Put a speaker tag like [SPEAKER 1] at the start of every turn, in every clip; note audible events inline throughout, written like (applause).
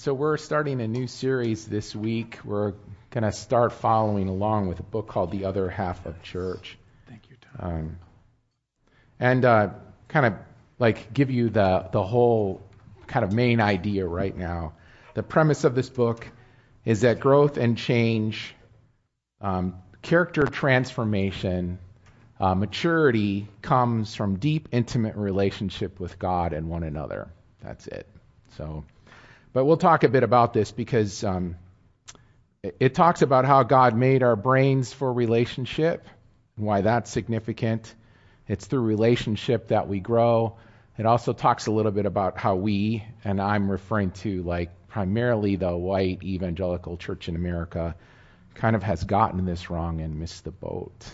[SPEAKER 1] So we're starting a new series this week. We're going to start following along with a book called The Other Half of Church.
[SPEAKER 2] Thank you, Tom. Um,
[SPEAKER 1] and uh, kind of like give you the, the whole kind of main idea right now. The premise of this book is that growth and change, um, character transformation, uh, maturity comes from deep, intimate relationship with God and one another. That's it. So. But we'll talk a bit about this because um, it, it talks about how God made our brains for relationship and why that's significant. It's through relationship that we grow. It also talks a little bit about how we, and I'm referring to like primarily the white evangelical church in America, kind of has gotten this wrong and missed the boat.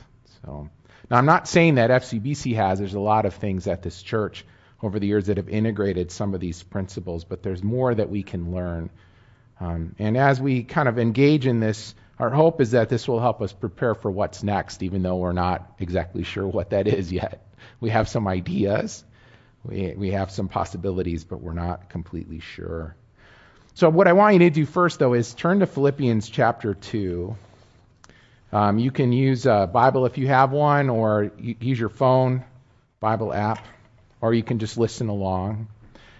[SPEAKER 1] So now I'm not saying that FCBC has. There's a lot of things at this church over the years that have integrated some of these principles, but there's more that we can learn. Um, and as we kind of engage in this, our hope is that this will help us prepare for what's next, even though we're not exactly sure what that is yet. We have some ideas, we, we have some possibilities, but we're not completely sure. So, what I want you to do first, though, is turn to Philippians chapter 2. Um, you can use a Bible if you have one, or use your phone, Bible app or you can just listen along.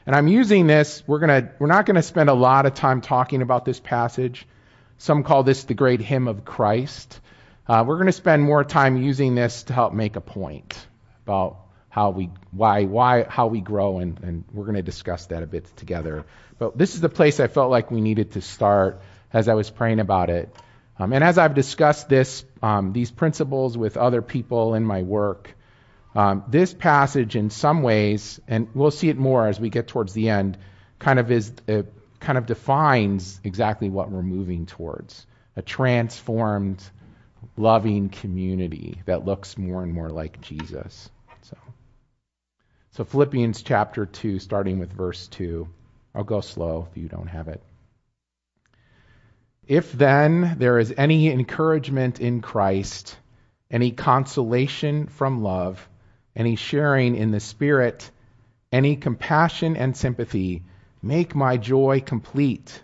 [SPEAKER 1] And I'm using this, we're gonna we're not gonna spend a lot of time talking about this passage. Some call this the great hymn of Christ. Uh, we're going to spend more time using this to help make a point about how we why why how we grow and, and we're going to discuss that a bit together but this is the place i felt like we needed to start as i was praying about it um, and as i've discussed this um, these principles with other people in my work this passage, in some ways, and we'll see it more as we get towards the end, kind of is uh, kind of defines exactly what we're moving towards: a transformed, loving community that looks more and more like Jesus. So, so Philippians chapter two, starting with verse two. I'll go slow if you don't have it. If then there is any encouragement in Christ, any consolation from love, any sharing in the Spirit, any compassion and sympathy, make my joy complete.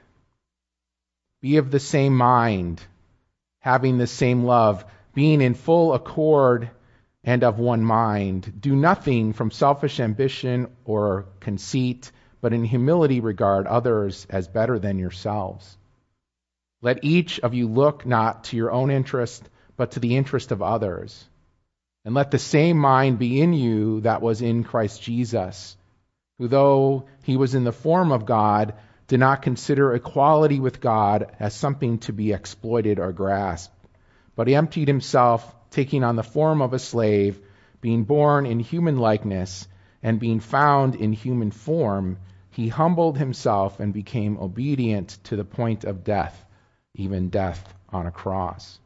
[SPEAKER 1] Be of the same mind, having the same love, being in full accord and of one mind. Do nothing from selfish ambition or conceit, but in humility regard others as better than yourselves. Let each of you look not to your own interest, but to the interest of others. And let the same mind be in you that was in Christ Jesus, who, though he was in the form of God, did not consider equality with God as something to be exploited or grasped. But he emptied himself, taking on the form of a slave, being born in human likeness, and being found in human form, he humbled himself and became obedient to the point of death, even death on a cross.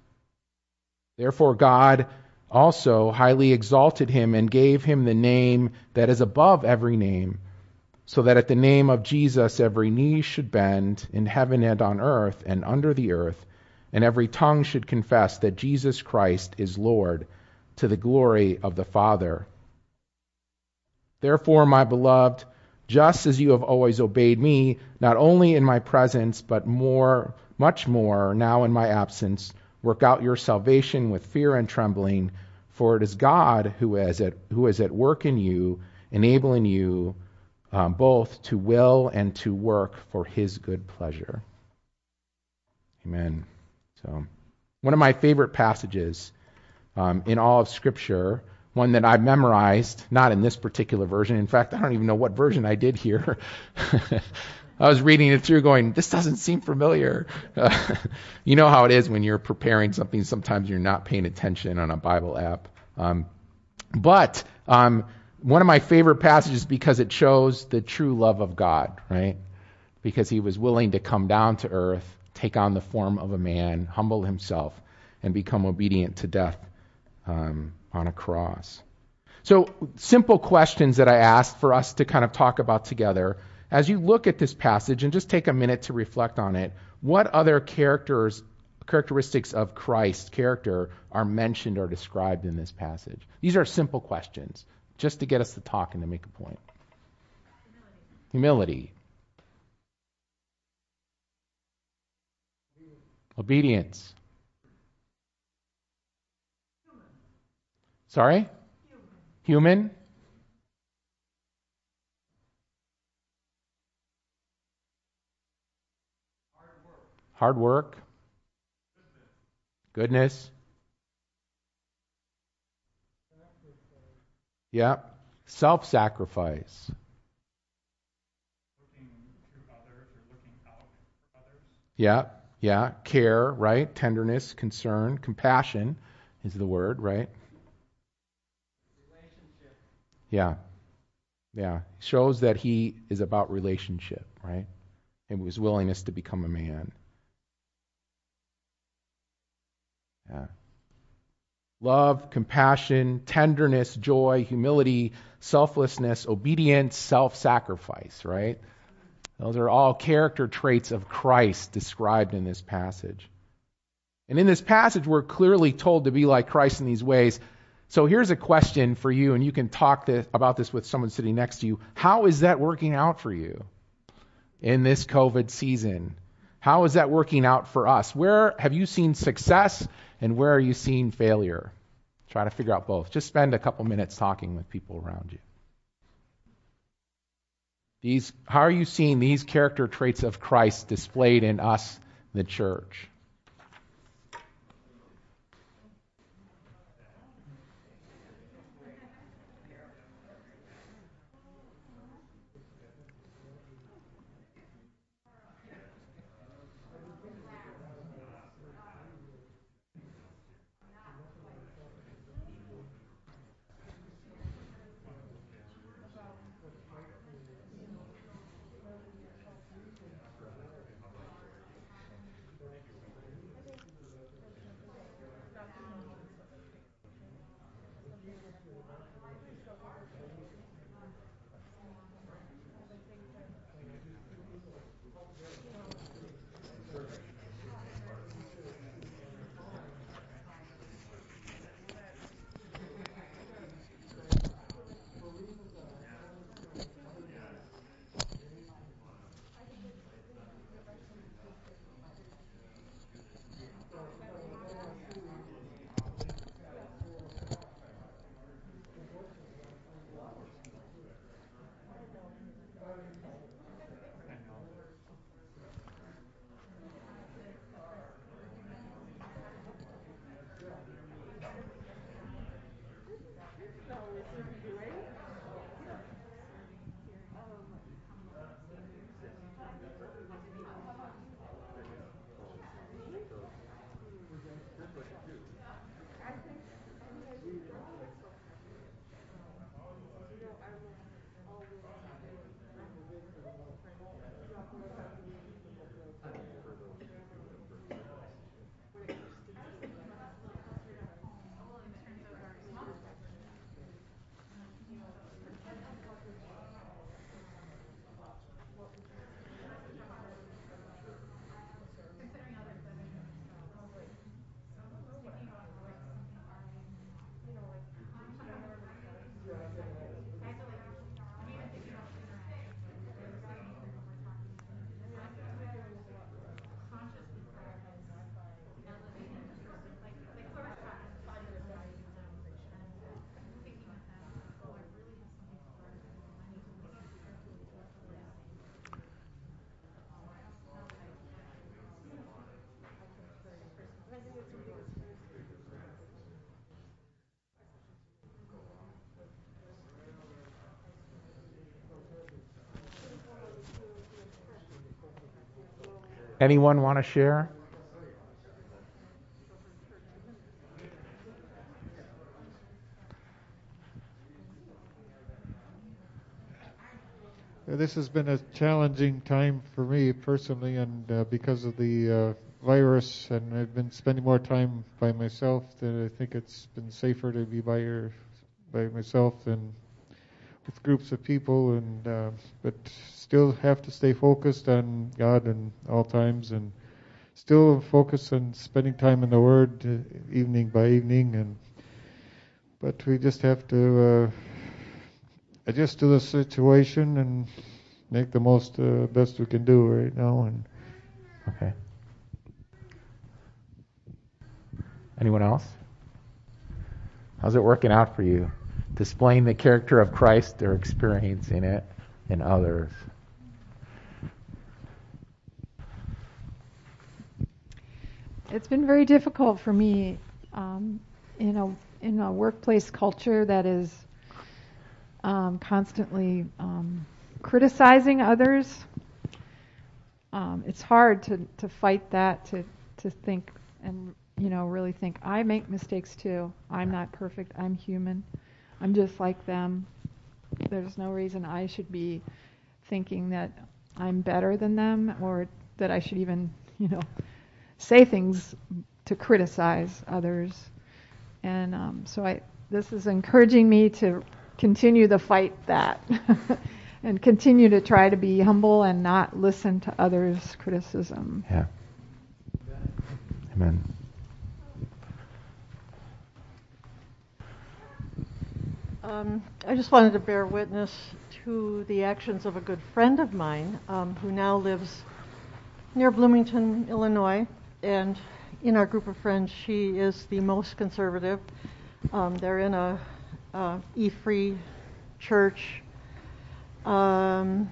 [SPEAKER 1] Therefore, God also highly exalted him and gave him the name that is above every name, so that at the name of Jesus every knee should bend in heaven and on earth and under the earth, and every tongue should confess that Jesus Christ is Lord, to the glory of the Father. Therefore, my beloved, just as you have always obeyed me, not only in my presence, but more, much more now in my absence, Work out your salvation with fear and trembling, for it is God who is at, who is at work in you, enabling you um, both to will and to work for his good pleasure. Amen. So, one of my favorite passages um, in all of Scripture, one that I memorized, not in this particular version. In fact, I don't even know what version I did here. (laughs) I was reading it through going, this doesn't seem familiar. Uh, (laughs) you know how it is when you're preparing something, sometimes you're not paying attention on a Bible app. Um, but um, one of my favorite passages because it shows the true love of God, right? Because he was willing to come down to earth, take on the form of a man, humble himself, and become obedient to death um, on a cross. So, simple questions that I asked for us to kind of talk about together as you look at this passage and just take a minute to reflect on it, what other characters, characteristics of Christ's character are mentioned or described in this passage? These are simple questions, just to get us to talk and to make a point. Humility. Humility. Obedience. Sorry? Human? Hard work. Goodness. Yeah. Self sacrifice. Yeah, yeah. Care, right? Tenderness, concern, compassion is the word, right? Yeah. Yeah. Shows that he is about relationship, right? And his willingness to become a man. Yeah. Love, compassion, tenderness, joy, humility, selflessness, obedience, self sacrifice, right? Those are all character traits of Christ described in this passage. And in this passage, we're clearly told to be like Christ in these ways. So here's a question for you, and you can talk this, about this with someone sitting next to you. How is that working out for you in this COVID season? How is that working out for us? Where have you seen success and where are you seeing failure? Try to figure out both. Just spend a couple minutes talking with people around you. These, how are you seeing these character traits of Christ displayed in us, the church? Anyone want to share?
[SPEAKER 2] This has been a challenging time for me personally, and uh, because of the uh, virus, and I've been spending more time by myself. That I think it's been safer to be by your, by myself than with groups of people, and uh, but still have to stay focused on God in all times, and still focus on spending time in the Word uh, evening by evening, and but we just have to uh, adjust to the situation and make the most uh, best we can do right now. And
[SPEAKER 1] okay, Anyone else? How's it working out for you? Displaying the character of Christ or experiencing it in others?
[SPEAKER 3] It's been very difficult for me um, in a in a workplace culture that is um, constantly um, criticizing others. Um, it's hard to, to fight that, to, to think and you know really think I make mistakes too. I'm not perfect. I'm human. I'm just like them. There's no reason I should be thinking that I'm better than them or that I should even you know say things to criticize others. And um, so I, this is encouraging me to continue to fight that (laughs) and continue to try to be humble and not listen to others' criticism.
[SPEAKER 1] Yeah. Amen.
[SPEAKER 4] Um, I just wanted to bear witness to the actions of a good friend of mine um, who now lives near Bloomington, Illinois. And in our group of friends, she is the most conservative. Um, they're in a, e-free church. Um,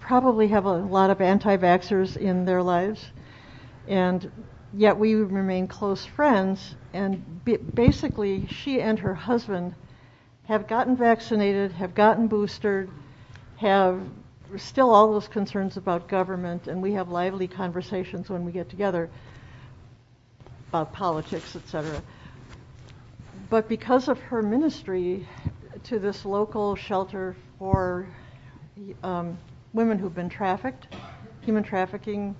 [SPEAKER 4] probably have a lot of anti-vaxxers in their lives, and yet we remain close friends. And b- basically, she and her husband have gotten vaccinated, have gotten boosted, have still all those concerns about government, and we have lively conversations when we get together about politics, etc. But because of her ministry to this local shelter for um, women who've been trafficked, human trafficking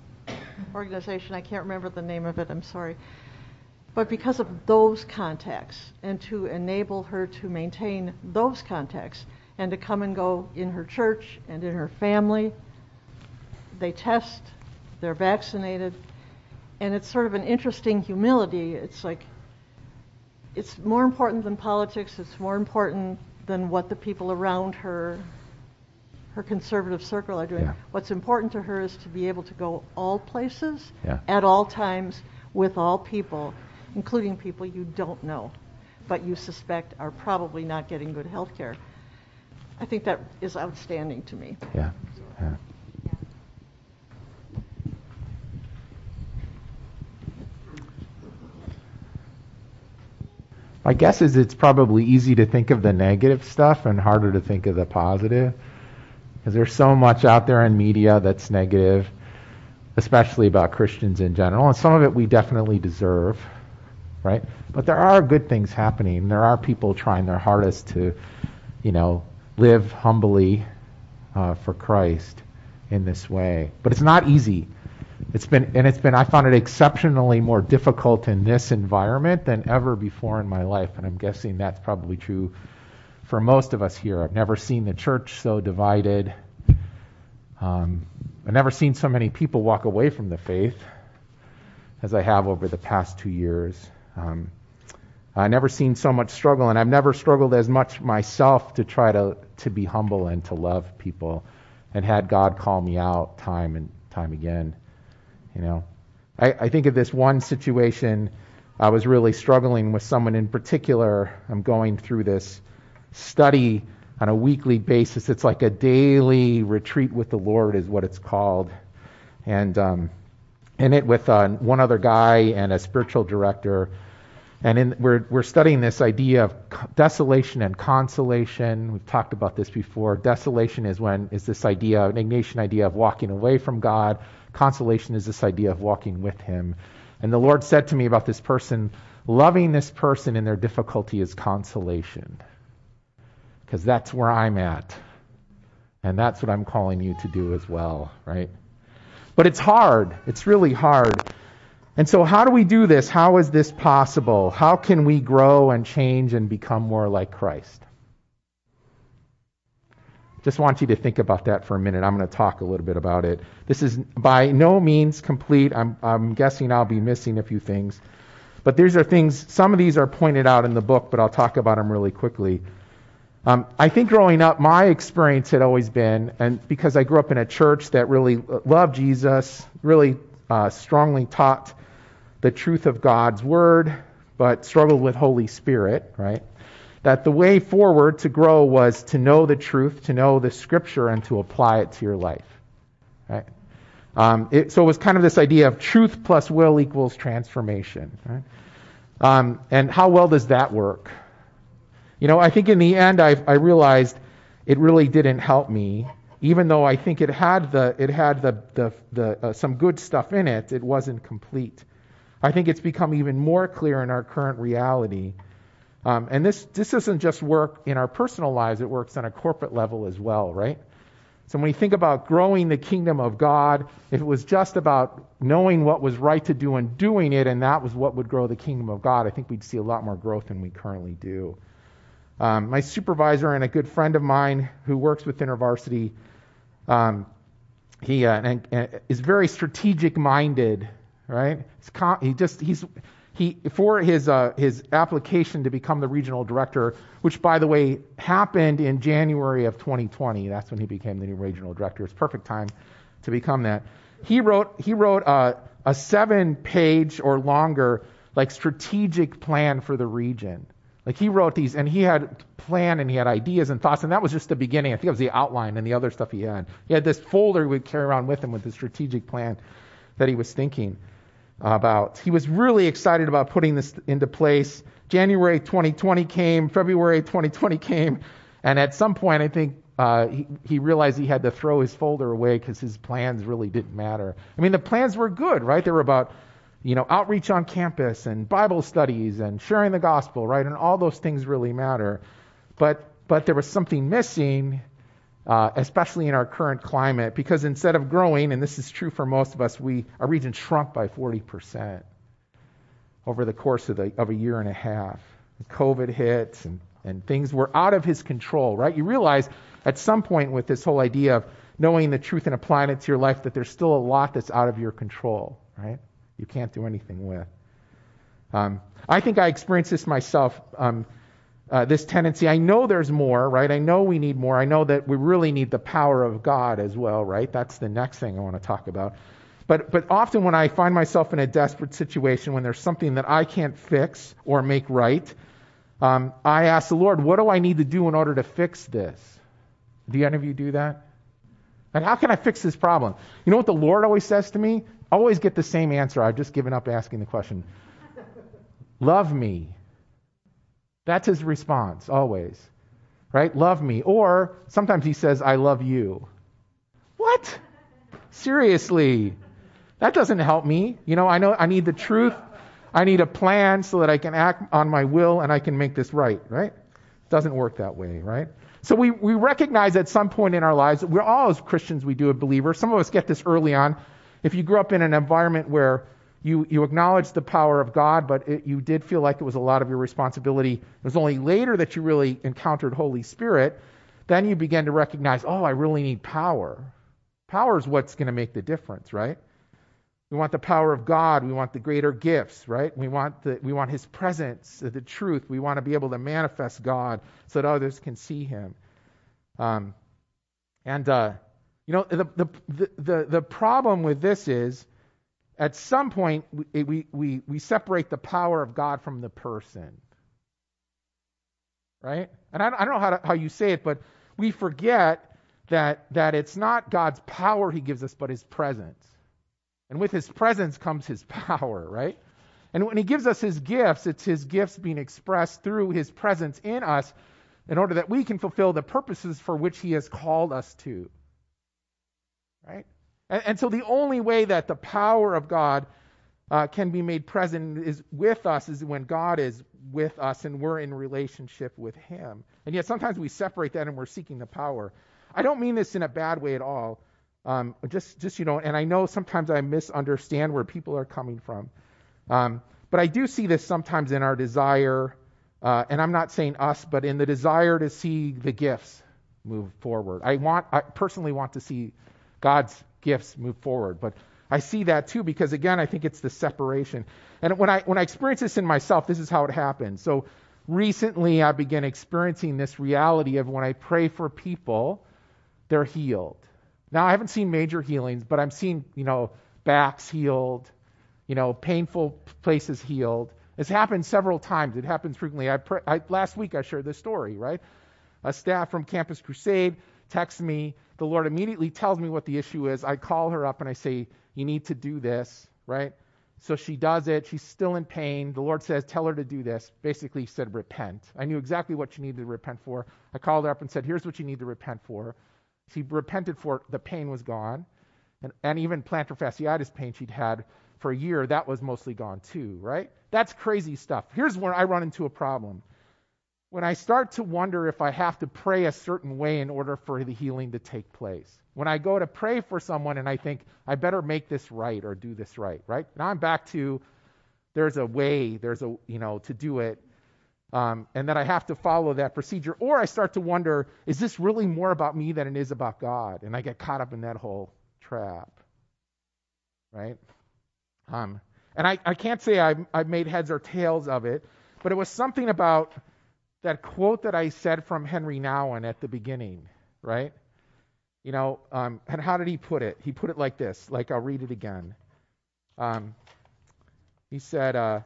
[SPEAKER 4] organization, I can't remember the name of it, I'm sorry. But because of those contacts, and to enable her to maintain those contacts, and to come and go in her church and in her family, they test, they're vaccinated, and it's sort of an interesting humility. It's like, it's more important than politics, it's more important than what the people around her, her conservative circle are doing.
[SPEAKER 1] Yeah.
[SPEAKER 4] What's important to her is to be able to go all places,
[SPEAKER 1] Yeah.
[SPEAKER 4] at all times, with all people, including people you don't know, but you suspect are probably not getting good health care. I think that is outstanding to me.
[SPEAKER 1] Yeah. Yeah. My guess is it's probably easy to think of the negative stuff and harder to think of the positive. Because there's so much out there in media that's negative, especially about Christians in general. And some of it we definitely deserve, right? But there are good things happening. There are people trying their hardest to, you know, live humbly uh, for Christ in this way. But it's not easy. It's been, and it's been, I found it exceptionally more difficult in this environment than ever before in my life. And I'm guessing that's probably true for most of us here. I've never seen the church so divided. Um, I've never seen so many people walk away from the faith as I have over the past two years. Um, I've never seen so much struggle, and I've never struggled as much myself to try to, to be humble and to love people, and had God call me out time and time again. You know, I, I think of this one situation. I was really struggling with someone in particular. I'm going through this study on a weekly basis. It's like a daily retreat with the Lord, is what it's called, and um, in it with uh, one other guy and a spiritual director. And in, we're, we're studying this idea of desolation and consolation. We've talked about this before. Desolation is when is this idea, an Ignatian idea of walking away from God. Consolation is this idea of walking with Him. And the Lord said to me about this person, loving this person in their difficulty is consolation. Because that's where I'm at. And that's what I'm calling you to do as well, right? But it's hard. It's really hard. And so, how do we do this? How is this possible? How can we grow and change and become more like Christ? Just want you to think about that for a minute. I'm going to talk a little bit about it. This is by no means complete. I'm, I'm guessing I'll be missing a few things. But these are things, some of these are pointed out in the book, but I'll talk about them really quickly. Um, I think growing up, my experience had always been, and because I grew up in a church that really loved Jesus, really uh, strongly taught the truth of God's word, but struggled with Holy Spirit, right? That the way forward to grow was to know the truth, to know the scripture, and to apply it to your life, right? Um, it, so it was kind of this idea of truth plus will equals transformation, right? Um, and how well does that work? You know, I think in the end, I, I realized it really didn't help me even though I think it had the it had the the, the uh, some good stuff in it, it wasn't complete. I think it's become even more clear in our current reality. Um, and this this doesn't just work in our personal lives; it works on a corporate level as well, right? So when we think about growing the kingdom of God, if it was just about knowing what was right to do and doing it, and that was what would grow the kingdom of God, I think we'd see a lot more growth than we currently do. Um, my supervisor and a good friend of mine who works with InterVarsity um, he uh, and, and is very strategic minded, right? he just he's he for his uh, his application to become the regional director, which by the way happened in January of 2020. That's when he became the new regional director. It's perfect time to become that. He wrote he wrote a, a seven page or longer like strategic plan for the region. Like he wrote these, and he had plan and he had ideas and thoughts, and that was just the beginning. I think it was the outline and the other stuff he had. He had this folder he would carry around with him with the strategic plan that he was thinking about. He was really excited about putting this into place. January 2020 came, February 2020 came, and at some point, I think uh, he, he realized he had to throw his folder away because his plans really didn't matter. I mean, the plans were good, right? They were about you know, outreach on campus and Bible studies and sharing the gospel, right? And all those things really matter. But but there was something missing, uh, especially in our current climate, because instead of growing, and this is true for most of us, we our region shrunk by 40 percent over the course of the of a year and a half. COVID hit and and things were out of his control, right? You realize at some point with this whole idea of knowing the truth and applying it to your life that there's still a lot that's out of your control, right? you can't do anything with. Um, I think I experienced this myself, um, uh, this tendency. I know there's more, right? I know we need more. I know that we really need the power of God as well, right? That's the next thing I want to talk about. But, but often when I find myself in a desperate situation, when there's something that I can't fix or make right, um, I ask the Lord, what do I need to do in order to fix this? Do any of you do that? And how can I fix this problem? You know what the Lord always says to me? I always get the same answer. I've just given up asking the question. Love me. That's his response, always. Right? Love me. Or sometimes he says, I love you. What? Seriously. That doesn't help me. You know, I know I need the truth. I need a plan so that I can act on my will and I can make this right, right? It doesn't work that way, right? So we, we recognize at some point in our lives, we're all as Christians, we do a believer. Some of us get this early on if you grew up in an environment where you, you acknowledged the power of God, but it, you did feel like it was a lot of your responsibility, it was only later that you really encountered Holy Spirit, then you began to recognize, oh, I really need power. Power is what's going to make the difference, right? We want the power of God. We want the greater gifts, right? We want the, we want His presence, the truth. We want to be able to manifest God so that others can see Him. Um, and uh, you know, the, the, the, the problem with this is at some point we, we, we, we separate the power of God from the person. Right? And I, I don't know how, to, how you say it, but we forget that, that it's not God's power he gives us, but his presence. And with his presence comes his (laughs) power, right? And when he gives us his gifts, it's his gifts being expressed through his presence in us in order that we can fulfill the purposes for which he has called us to. Right? And, and so the only way that the power of God uh, can be made present is with us is when God is with us and we're in relationship with Him. And yet sometimes we separate that and we're seeking the power. I don't mean this in a bad way at all. Um, just, just you know, and I know sometimes I misunderstand where people are coming from. Um, but I do see this sometimes in our desire, uh, and I'm not saying us, but in the desire to see the gifts move forward. I want, I personally want to see God's gifts move forward. But I see that too because again, I think it's the separation. And when I when I experience this in myself, this is how it happens. So recently, I began experiencing this reality of when I pray for people, they're healed. Now I haven't seen major healings, but I'm seeing you know backs healed, you know painful places healed, It's happened several times. It happens frequently. I, pr- I last week I shared this story, right? A staff from Campus Crusade texts me. The Lord immediately tells me what the issue is. I call her up and I say, "You need to do this," right? So she does it. She's still in pain. The Lord says, Tell her to do this. Basically, he said, Repent. I knew exactly what she needed to repent for. I called her up and said, Here's what you need to repent for. She repented for it. The pain was gone. And, and even plantar fasciitis pain she'd had for a year, that was mostly gone too, right? That's crazy stuff. Here's where I run into a problem. When I start to wonder if I have to pray a certain way in order for the healing to take place. When I go to pray for someone and I think, I better make this right or do this right, right? Now I'm back to there's a way, there's a, you know, to do it. Um, and that I have to follow that procedure. Or I start to wonder, is this really more about me than it is about God? And I get caught up in that whole trap, right? Um, and I, I can't say I've, I've made heads or tails of it, but it was something about that quote that I said from Henri Nouwen at the beginning, right? You know, um, and how did he put it? He put it like this, like I'll read it again. Um, he said, uh,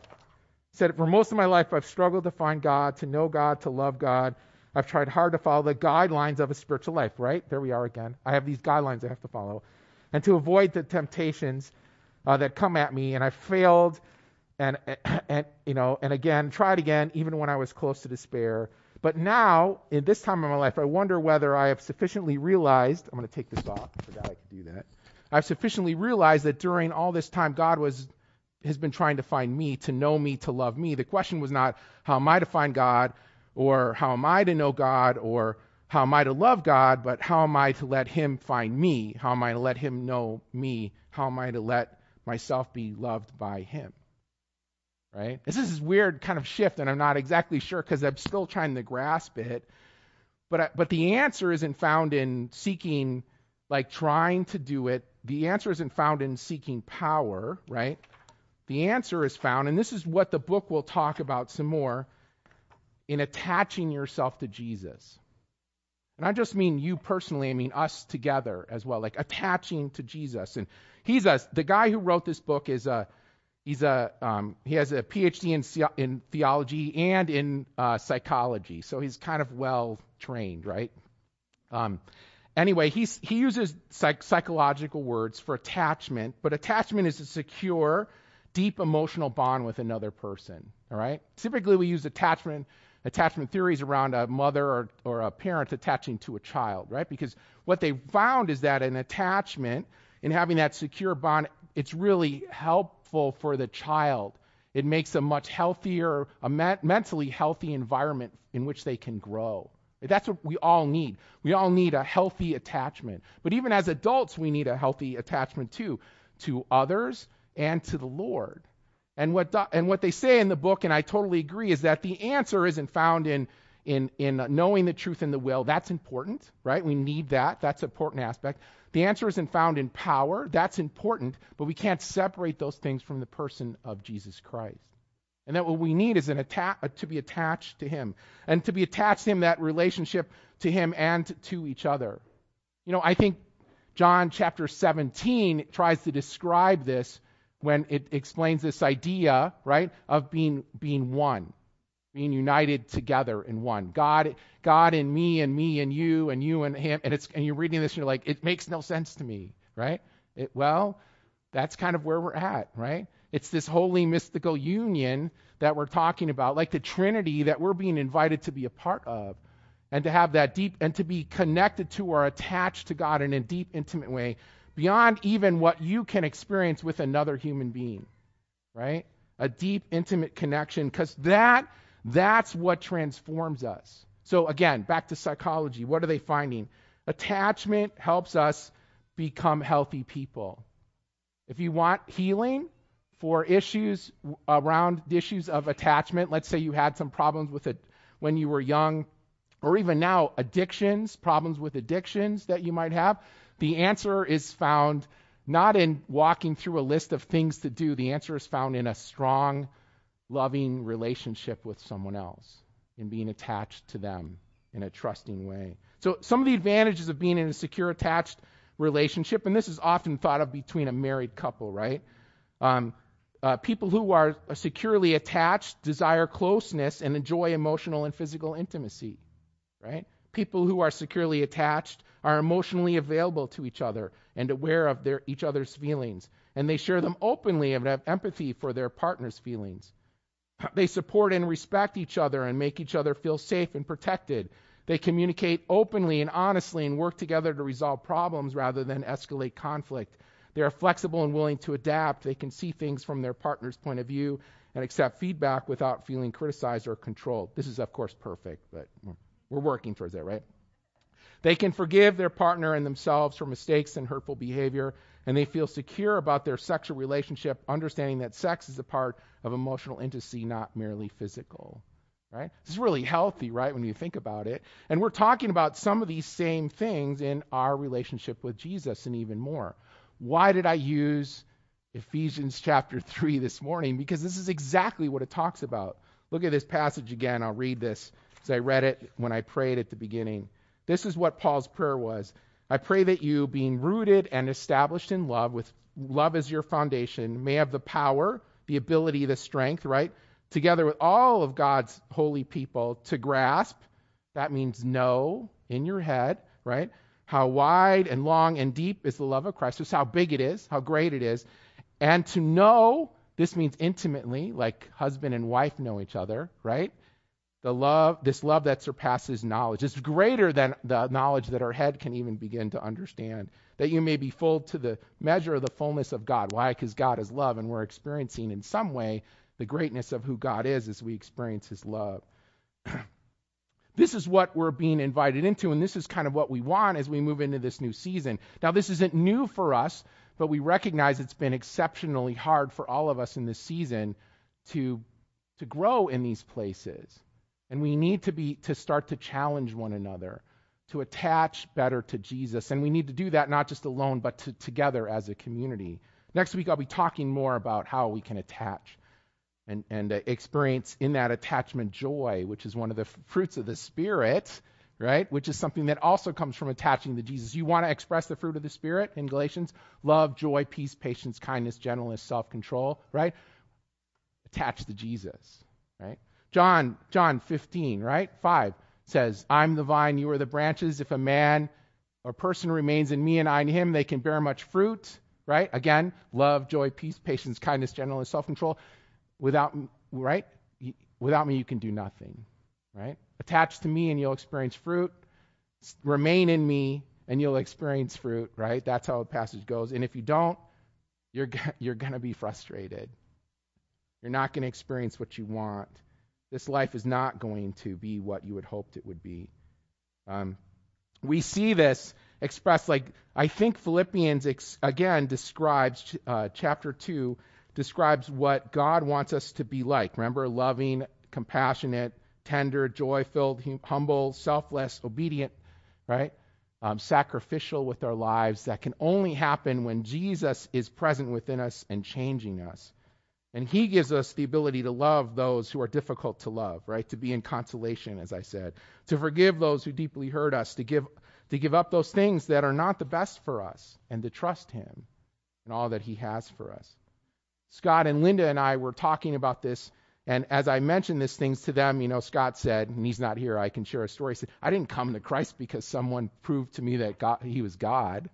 [SPEAKER 1] said, For most of my life, I've struggled to find God, to know God, to love God. I've tried hard to follow the guidelines of a spiritual life, right? There we are again. I have these guidelines I have to follow. And to avoid the temptations uh, that come at me, and I failed, and, (clears throat) and you know, and again, tried again, even when I was close to despair. But now, in this time of my life, I wonder whether I have sufficiently realized. I'm going to take this off. I forgot I could do that. I've sufficiently realized that during all this time, God was has been trying to find me, to know me, to love me. The question was not how am I to find God, or how am I to know God, or how am I to love God, but how am I to let Him find me? How am I to let Him know me? How am I to let myself be loved by him. Right? This is this weird kind of shift, and I'm not exactly sure because I'm still trying to grasp it. But, but the answer isn't found in seeking, like trying to do it. The answer isn't found in seeking power, right? The answer is found, and this is what the book will talk about some more, in attaching yourself to Jesus. And I just mean you personally, I mean us together as well, like attaching to Jesus. And he's a, the guy who wrote this book is a, he's a, um, he has a PhD in, in theology and in uh, psychology. So he's kind of well trained, right? Um, anyway, he's, he uses psych- psychological words for attachment, but attachment is a secure, deep emotional bond with another person. All right? Typically, we use attachment attachment theories around a mother or, or a parent attaching to a child, right? Because what they found is that an attachment in having that secure bond, it's really for the child. It makes a much healthier, a me- mentally healthy environment in which they can grow. That's what we all need. We all need a healthy attachment. But even as adults, we need a healthy attachment too, to others and to the Lord. And what, and what they say in the book, and I totally agree, is that the answer isn't found in, in, in knowing the truth and the will. That's important, right? We need that. That's an important aspect. The answer isn't found in power. That's important, but we can't separate those things from the person of Jesus Christ. And that what we need is atta- uh, to be attached to Him. And to be attached to Him, that relationship to Him and to each other. You know, I think John chapter 17 tries to describe this when it explains this idea, right, of being being one, being united together in one. God, God and me and me and you and you and him, and it's and you're reading this and you're like, it makes no sense to me, right? It, well, that's kind of where we're at, right? It's this holy mystical union that we're talking about, like the Trinity that we're being invited to be a part of. And to have that deep and to be connected to or attached to God in a deep, intimate way beyond even what you can experience with another human being, right? A deep, intimate connection, because that that's what transforms us. So again, back to psychology. What are they finding? Attachment helps us become healthy people. If you want healing for issues around issues of attachment, let's say you had some problems with it when you were young, or even now, addictions, problems with addictions that you might have, the answer is found not in walking through a list of things to do. The answer is found in a strong, loving relationship with someone else, and being attached to them in a trusting way. So, some of the advantages of being in a secure, attached relationship, and this is often thought of between a married couple, right? Um, uh, people who are securely attached desire closeness and enjoy emotional and physical intimacy, right? People who are securely attached are emotionally available to each other and aware of their, each other's feelings, and they share them openly and have empathy for their partner's feelings. They support and respect each other and make each other feel safe and protected. They communicate openly and honestly and work together to resolve problems rather than escalate conflict. They are flexible and willing to adapt. They can see things from their partner's point of view and accept feedback without feeling criticized or controlled. This is, of course, perfect, but we're working towards that, right? They can forgive their partner and themselves for mistakes and hurtful behavior, and they feel secure about their sexual relationship, understanding that sex is a part of emotional intimacy, not merely physical. Right? This is really healthy, right, when you think about it. And we're talking about some of these same things in our relationship with Jesus and even more. Why did I use Ephesians chapter (laughs) 3 this morning? Because this is exactly what it talks about. Look at this passage again. I'll read this as I read it when I prayed at the beginning. This is what Paul's prayer was. I pray that you, being rooted and established in love, with love as your foundation, may have the power, the ability, the strength, right, together with all of God's holy people to grasp. That means know in your head, right? how wide and long and deep is the love of Christ, just how big it is, how great it is. And to know, this means intimately, like husband and wife know each other, right? The love, this love that surpasses knowledge. It's greater than the knowledge that our head can even begin to understand. That you may be full to the measure of the fullness of God. Why? Because God is love, and we're experiencing in some way the greatness of who God is as we experience His love. (clears throat) This is what we're being invited into, and this is kind of what we want as we move into this new season. Now, this isn't new for us, but we recognize it's been exceptionally hard for all of us in this season to, to grow in these places. And we need to be to start to challenge one another, to attach better to Jesus. And we need to do that not just alone, but to, together as a community. Next week, I'll be talking more about how we can attach and, and uh, experience in that attachment joy, which is one of the fruits of the Spirit, right? Which is something that also comes from attaching to Jesus. You want to express the fruit of the Spirit in Galatians? Love, joy, peace, patience, kindness, gentleness, self control, right? Attach to Jesus? John, John 15, right? 5 says, I'm the vine, you are the branches. If a man or person remains in me and I in him, they can bear much fruit, right? Again, love, joy, peace, patience, kindness, gentleness, self control. Without, right? Without me, you can do nothing, right? Attach to me and you'll experience fruit. Remain in me and you'll experience fruit, right? That's how the passage goes. And if you don't, you're, (laughs) you're going to be frustrated. You're not going to experience what you want. This life is not going to be what you had hoped it would be. Um, we see this expressed like I think Philippians ex- again describes uh, chapter 2 describes what God wants us to be like. Remember, loving, compassionate, tender, joy filled, humble, selfless, obedient, right? Um, sacrificial with our lives that can only happen when Jesus is present within us and changing us. And he gives us the ability to love those who are difficult to love, right? To be in consolation, as I said, to forgive those who deeply hurt us, to give, to give up those things that are not the best for us, and to trust him and all that he has for us. Scott and Linda and I were talking about this, and as I mentioned these things to them, you know, Scott said, and he's not here, I can share a story. He said, I didn't come to Christ because someone proved to me that God, he was God.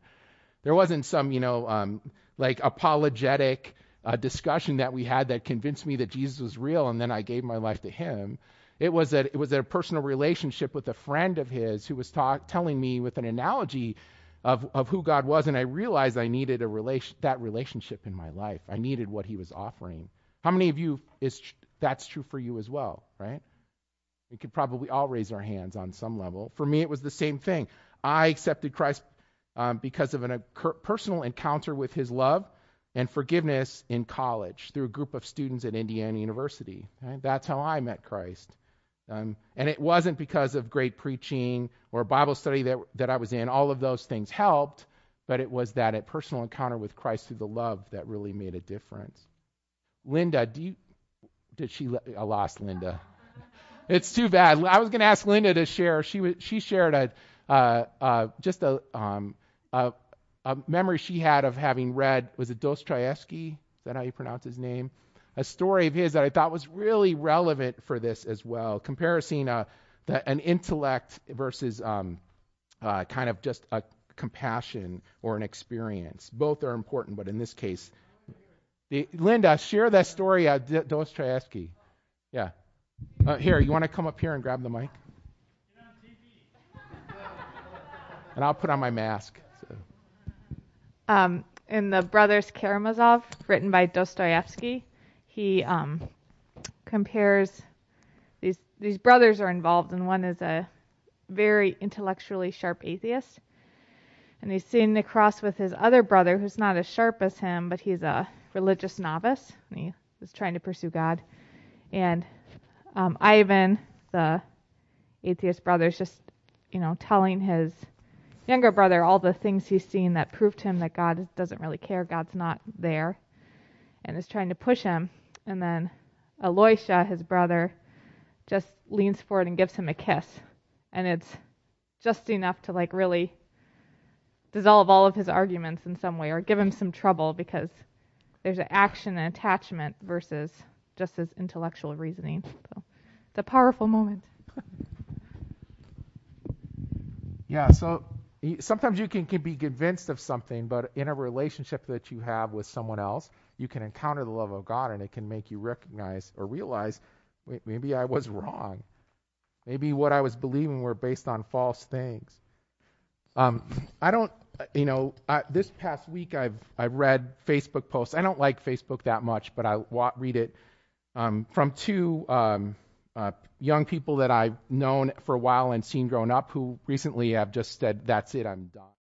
[SPEAKER 1] There wasn't some, you know, um, like apologetic uh, discussion that we had that convinced me that Jesus was real, and then I gave my life to him. It was a, it was a personal relationship with a friend of his who was talk, telling me with an analogy of, of who God was, and I realized I needed a relation, that relationship in my life. I needed what He was offering. How many of you is that's true for you as well, right? We could probably all raise our hands on some level. For me, it was the same thing. I accepted Christ um, because of a personal encounter with His love and forgiveness in college through a group of students at Indiana University. Right? That's how I met Christ. Um, and it wasn't because of great preaching or Bible study that, that I was in. All of those things helped, but it was that personal encounter with Christ through the love that really made a difference. Linda, you, did she, I lost Linda. (laughs) It's too bad. I was going to ask Linda to share. She was, she shared a, uh, uh, just a, um, a, a memory she had of having read, was it Dostoevsky? Is that how you pronounce his name? A story of his that I thought was really relevant for this as well. Comparing uh, the, an intellect versus um, uh, kind of just a compassion or an experience. Both are important, but in this case, the, Linda, share that story at Dostoevsky. Yeah. Uh, here, you want to come up here and grab the mic? and I'll put on my mask. So.
[SPEAKER 5] Um, in the Brothers Karamazov, written by Dostoevsky, he um, compares these these brothers are involved, and one is a very intellectually sharp atheist, and he's sitting across with his other brother, who's not as sharp as him, but he's a religious novice, and he was trying to pursue God. And um, Ivan, the atheist brother, is just, you know, telling his younger brother all the things he's seen that prove to him that God doesn't really care, God's not there, and is trying to push him. And then Alyosha, his brother, just leans forward and gives him a kiss. And it's just enough to like really dissolve all of his arguments in some way or give him some trouble because there's an action and attachment versus just his intellectual reasoning. So it's a powerful moment. (laughs)
[SPEAKER 1] yeah, so sometimes you can, can be convinced of something, but in a relationship that you have with someone else, you can encounter the love of God and it can make you recognize or realize maybe I was wrong. Maybe what I was believing were based on false things. Um, I don't, you know, I, this past week I've I've read Facebook posts. I don't like Facebook that much, but I wa- read it um, from two um, Uh, young people that I've known for a while and seen growing up who recently have just said, "That's it, I'm done."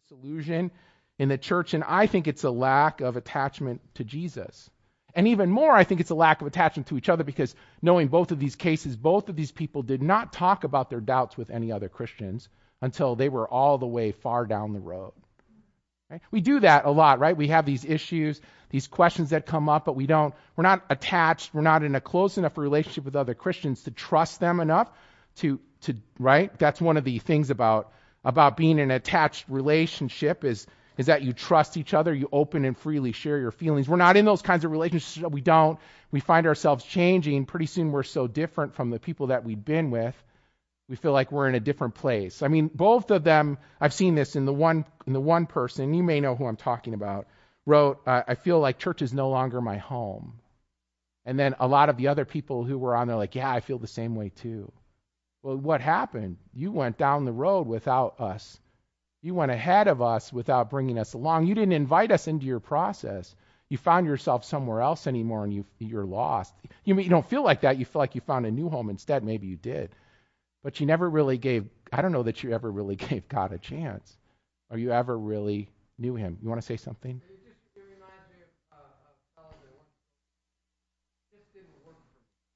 [SPEAKER 1] Disillusion in the church, and I think it's a lack of attachment to Jesus. And even more, I think it's a lack of attachment to each other because knowing both of these cases, both of these people did not talk about their doubts with any other Christians until they were all the way far down the road. Right? We do that a lot, right? We have these issues, these questions that come up, but we don't, we're not attached, we're not in a close enough relationship with other Christians to trust them enough to, to, right? That's one of the things about, about being in an attached relationship is, is that you trust each other, you open and freely share your feelings. We're not in those kinds of relationships. We don't. We find ourselves changing. Pretty soon we're so different from the people that we've been with we feel like we're in a different place. I mean, both of them, I've seen this in the one in the one person, you may know who I'm talking about, wrote, I feel like church is no longer my home. And then a lot of the other people who were on there like, yeah, I feel the same way too. Well, what happened? You went down the road without us. You went ahead of us without bringing us along. You didn't invite us into your process. You found yourself somewhere else anymore and you, you're lost. You, you don't feel like that. You feel like you found a new home instead. Maybe you did. But you never really gave, I don't know that you ever really (laughs) gave God a chance. Or you ever really knew him. You want to say something?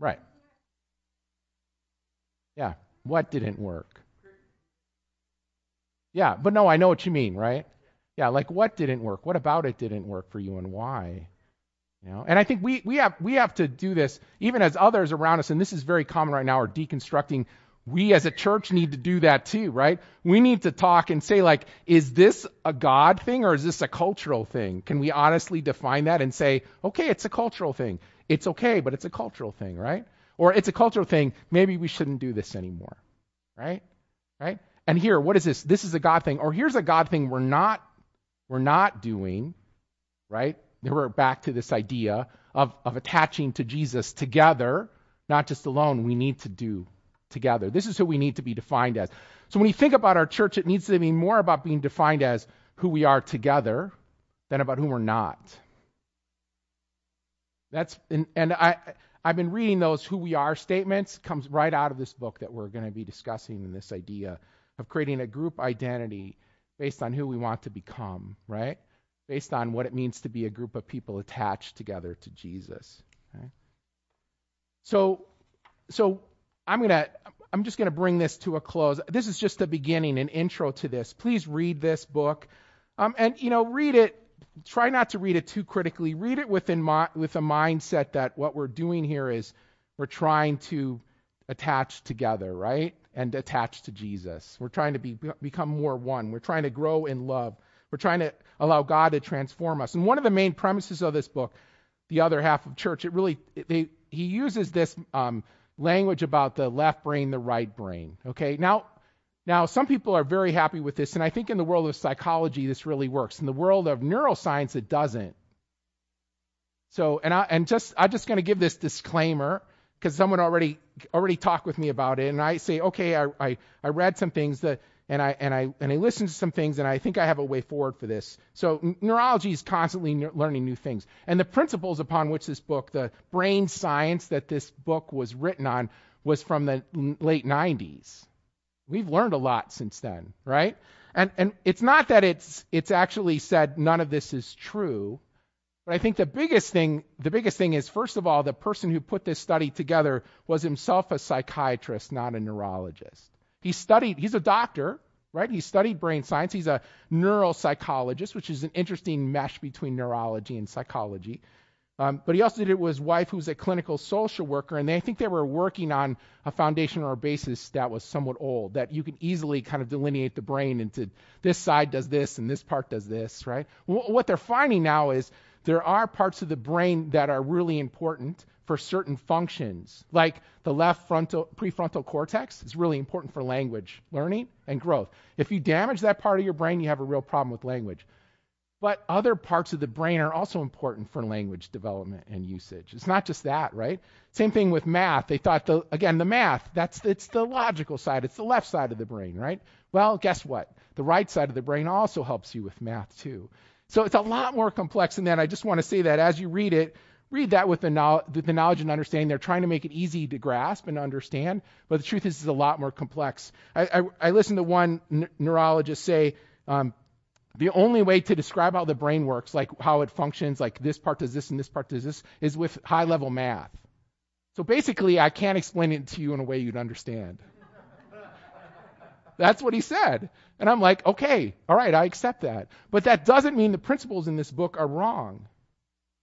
[SPEAKER 1] Right. Yeah. What didn't work? Yeah, but no, I know what you mean, right? Yeah, like what didn't work? What about it didn't work for you and why? You know, and I think we, we have we have to do this even as others around us, and this is very common right now, are deconstructing we as a church need to do that too, right? We need to talk and say, like, is this a God thing or is this a cultural thing? Can we honestly define that and say, okay, it's a cultural thing. It's okay, but it's a cultural thing, right? Or it's a cultural thing. Maybe we shouldn't do this anymore, right? Right? And here, what is this? This is a God thing. Or here's a God thing we're not, we're not doing, right? We're back to this idea of, of attaching to Jesus together, not just alone. We need to do together. This is who we need to be defined as. So when you think about our church, it needs to be more about being defined as who we are together than about who we're not. That's and, and I I've been reading those who we are statements comes right out of this book that we're going to be discussing in this idea of creating a group identity based on who we want to become, right? Based on what it means to be a group of people attached together to Jesus. So so I'm to I'm just going to bring this to a close. This is just the beginning, an intro to this. Please read this book, um, and you know, read it. Try not to read it too critically. Read it within with a mindset that what we're doing here is we're trying to attach together, right, and attach to Jesus. We're trying to be, become more one. We're trying to grow in love We're trying to allow God to transform us. And one of the main premises of this book, the other half of church, it really they, he uses this um, language about the left brain, the right brain. Okay, now now some people are very happy with this, and I think in the world of psychology this really works. In the world of neuroscience, it doesn't. So, and I and just I'm just going to give this disclaimer because someone already already talked with me about it, and I say, okay, I I, I read some things that and I and I and I listened to some things, and I think I have a way forward for this. So neurology is constantly ne- learning new things, and the principles upon which this book, the brain science that this book was written on, was from the late 90s. We've learned a lot since then, right? And and it's not that it's it's actually said none of this is true, but I think the biggest thing the biggest thing is first of all the person who put this study together was himself a psychiatrist, not a neurologist. He studied, he's a doctor, right? He studied brain science. He's a neuropsychologist, which is an interesting mesh between neurology and psychology. Um, but he also did it with his wife, who's a clinical social worker, and they I think they were working on a foundation or a basis that was somewhat old, that you can easily kind of delineate the brain into this side does this and this part does this, right? what they're finding now is there are parts of the brain that are really important for certain functions, like the left frontal prefrontal cortex is really important for language learning and growth. If you damage that part of your brain, you have a real problem with language. But other parts of the brain are also important for language development and usage. It's not just that, right? Same thing with math. They thought the again the math, that's it's the logical side, it's the left side of the brain, right? Well, guess what? The right side of the brain also helps you with math too. So it's a lot more complex than that. I just want to say that as you read it, read that with the, the knowledge and understanding. They're trying to make it easy to grasp and understand, but the truth is, it's a lot more complex. I, I, I listened to one n- neurologist say um, the only way to describe how the brain works, like how it functions, like this part does this and this part does this, is with high level math. So basically, I can't explain it to you in a way you'd understand. That's what he said. And I'm like, okay, all right, I accept that. But that doesn't mean the principles in this book are wrong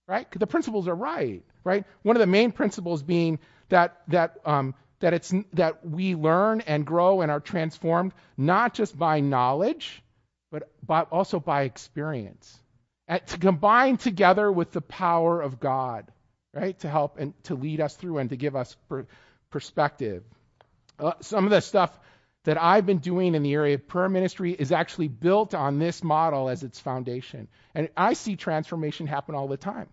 [SPEAKER 1] right? The principles are right, right? One of the main principles being that that um, that it's that we learn and grow and are transformed not just by knowledge, but by, also by experience, and to combine together with the power of God, right? To help and to lead us through and to give us per, perspective. Uh, some of the stuff that I've been doing in the area of prayer ministry is actually built on this model as its foundation. And I see transformation happen all the time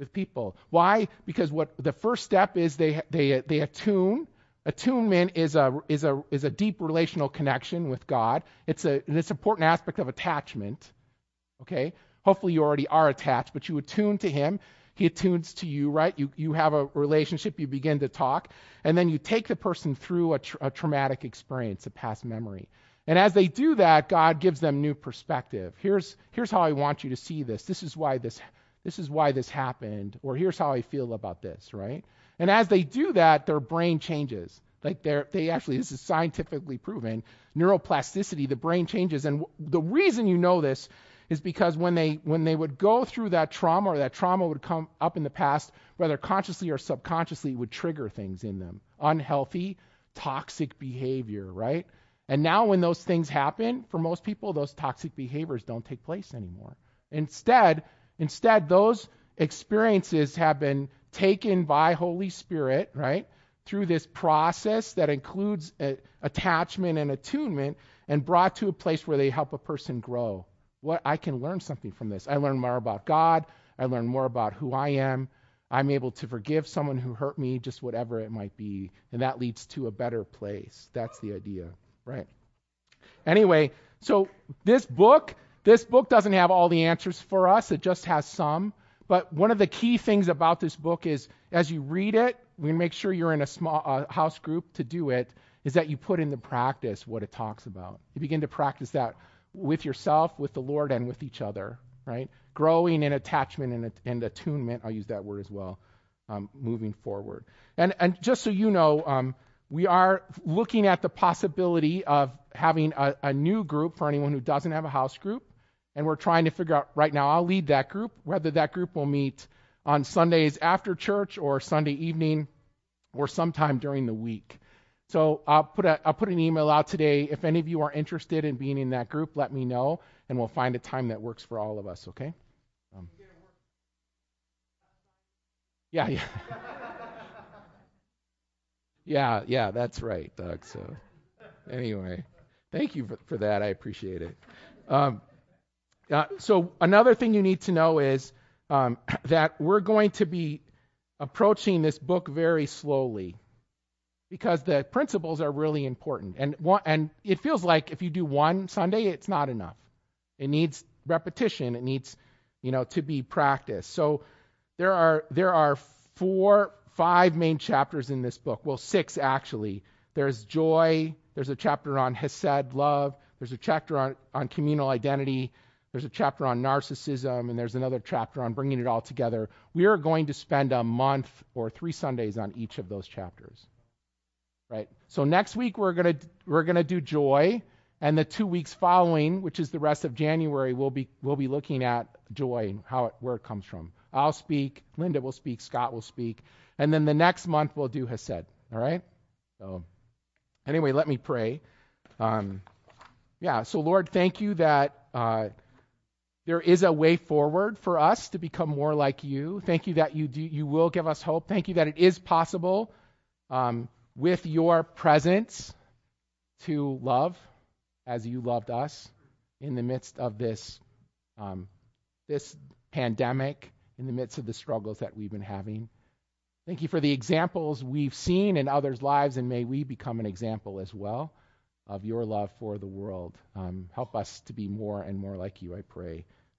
[SPEAKER 1] with people. Why? Because what the first step is they they they attune. Attunement is a is a is a deep relational connection with God. It's a it's an important aspect of attachment. Okay? Hopefully you already are attached, but you attune to him. He attunes to you, right? You you have a relationship, you begin to talk, and then you take the person through a, a traumatic experience, a past memory. And as they do that, God gives them new perspective. Here's here's how I want you to see this. This is why this this is why this happened, or here's how I feel about this, right? And as they do that, their brain changes. Like they're, they actually, this is scientifically proven, neuroplasticity, the brain changes. And w- the reason you know this is because when they when they would go through that trauma or that trauma would come up in the past, whether consciously or subconsciously, it would trigger things in them, unhealthy, toxic behavior, right? And now when those things happen, for most people, those toxic behaviors don't take place anymore. Instead, Instead, those experiences have been taken by Holy Spirit, right, through this process that includes attachment and attunement and brought to a place where they help a person grow. What I can learn something from this. I learn more about God, I learn more about who I am. I'm able to forgive someone who hurt me, just whatever it might be, and that leads to a better place. That's the idea, right? Anyway, so this book this book doesn't have all the answers for us, it just has some. But one of the key things about this book is as you read it, we make sure you're in a small uh, house group to do it, is that you put into practice what it talks about. You begin to practice that with yourself, with the Lord, and with each other, right? Growing in attachment and, and attunement, I'll use that word as well, um, moving forward. And, and just so you know, um, we are looking at the possibility of having a, a new group for anyone who doesn't have a house group and we're trying to figure out right now, I'll lead that group, whether that group will meet on Sundays after church or Sunday evening or sometime during the week. So I'll put a I'll put an email out today. If any of you are interested in being in that group, let me know, and we'll find a time that works for all of us. Okay? Um, yeah, yeah, (laughs) yeah, yeah. That's right, Doug. So anyway, thank you for, for that. I appreciate it. Um, uh, so another thing you need to know is um, (coughs) that we're going to be approaching this book very slowly because the principles are really important. And one, and it feels like if you do one Sunday, it's not enough. It needs repetition. It needs, you know, to be practiced. So there are there are four, five main chapters in this book. Well, six actually. There's joy. There's a chapter on Hesed, love. There's a chapter on, on communal identity. There's a chapter on narcissism, and there's another chapter on bringing it all together. We are going to spend a month or three Sundays on each of those chapters. Right? So next week we're going to we're going to do joy, and the two weeks following, which is the rest of January, we'll be we'll be looking at joy and how it, where it comes from. I'll speak, Linda will speak, Scott will speak, and then the next month we'll do Hesed. All right? So anyway, let me pray. Um, yeah. So Lord, thank you that. Uh, there is a way forward for us to become more like you. Thank you that you do, you will give us hope. Thank you that it is possible um, with your presence to love as you loved us in the midst of this um, this pandemic, in the midst of the struggles that we've been having. Thank you for the examples we've seen in others' lives, and may we become an example as well of your love for the world. Um, help us to be more and more like you, I pray.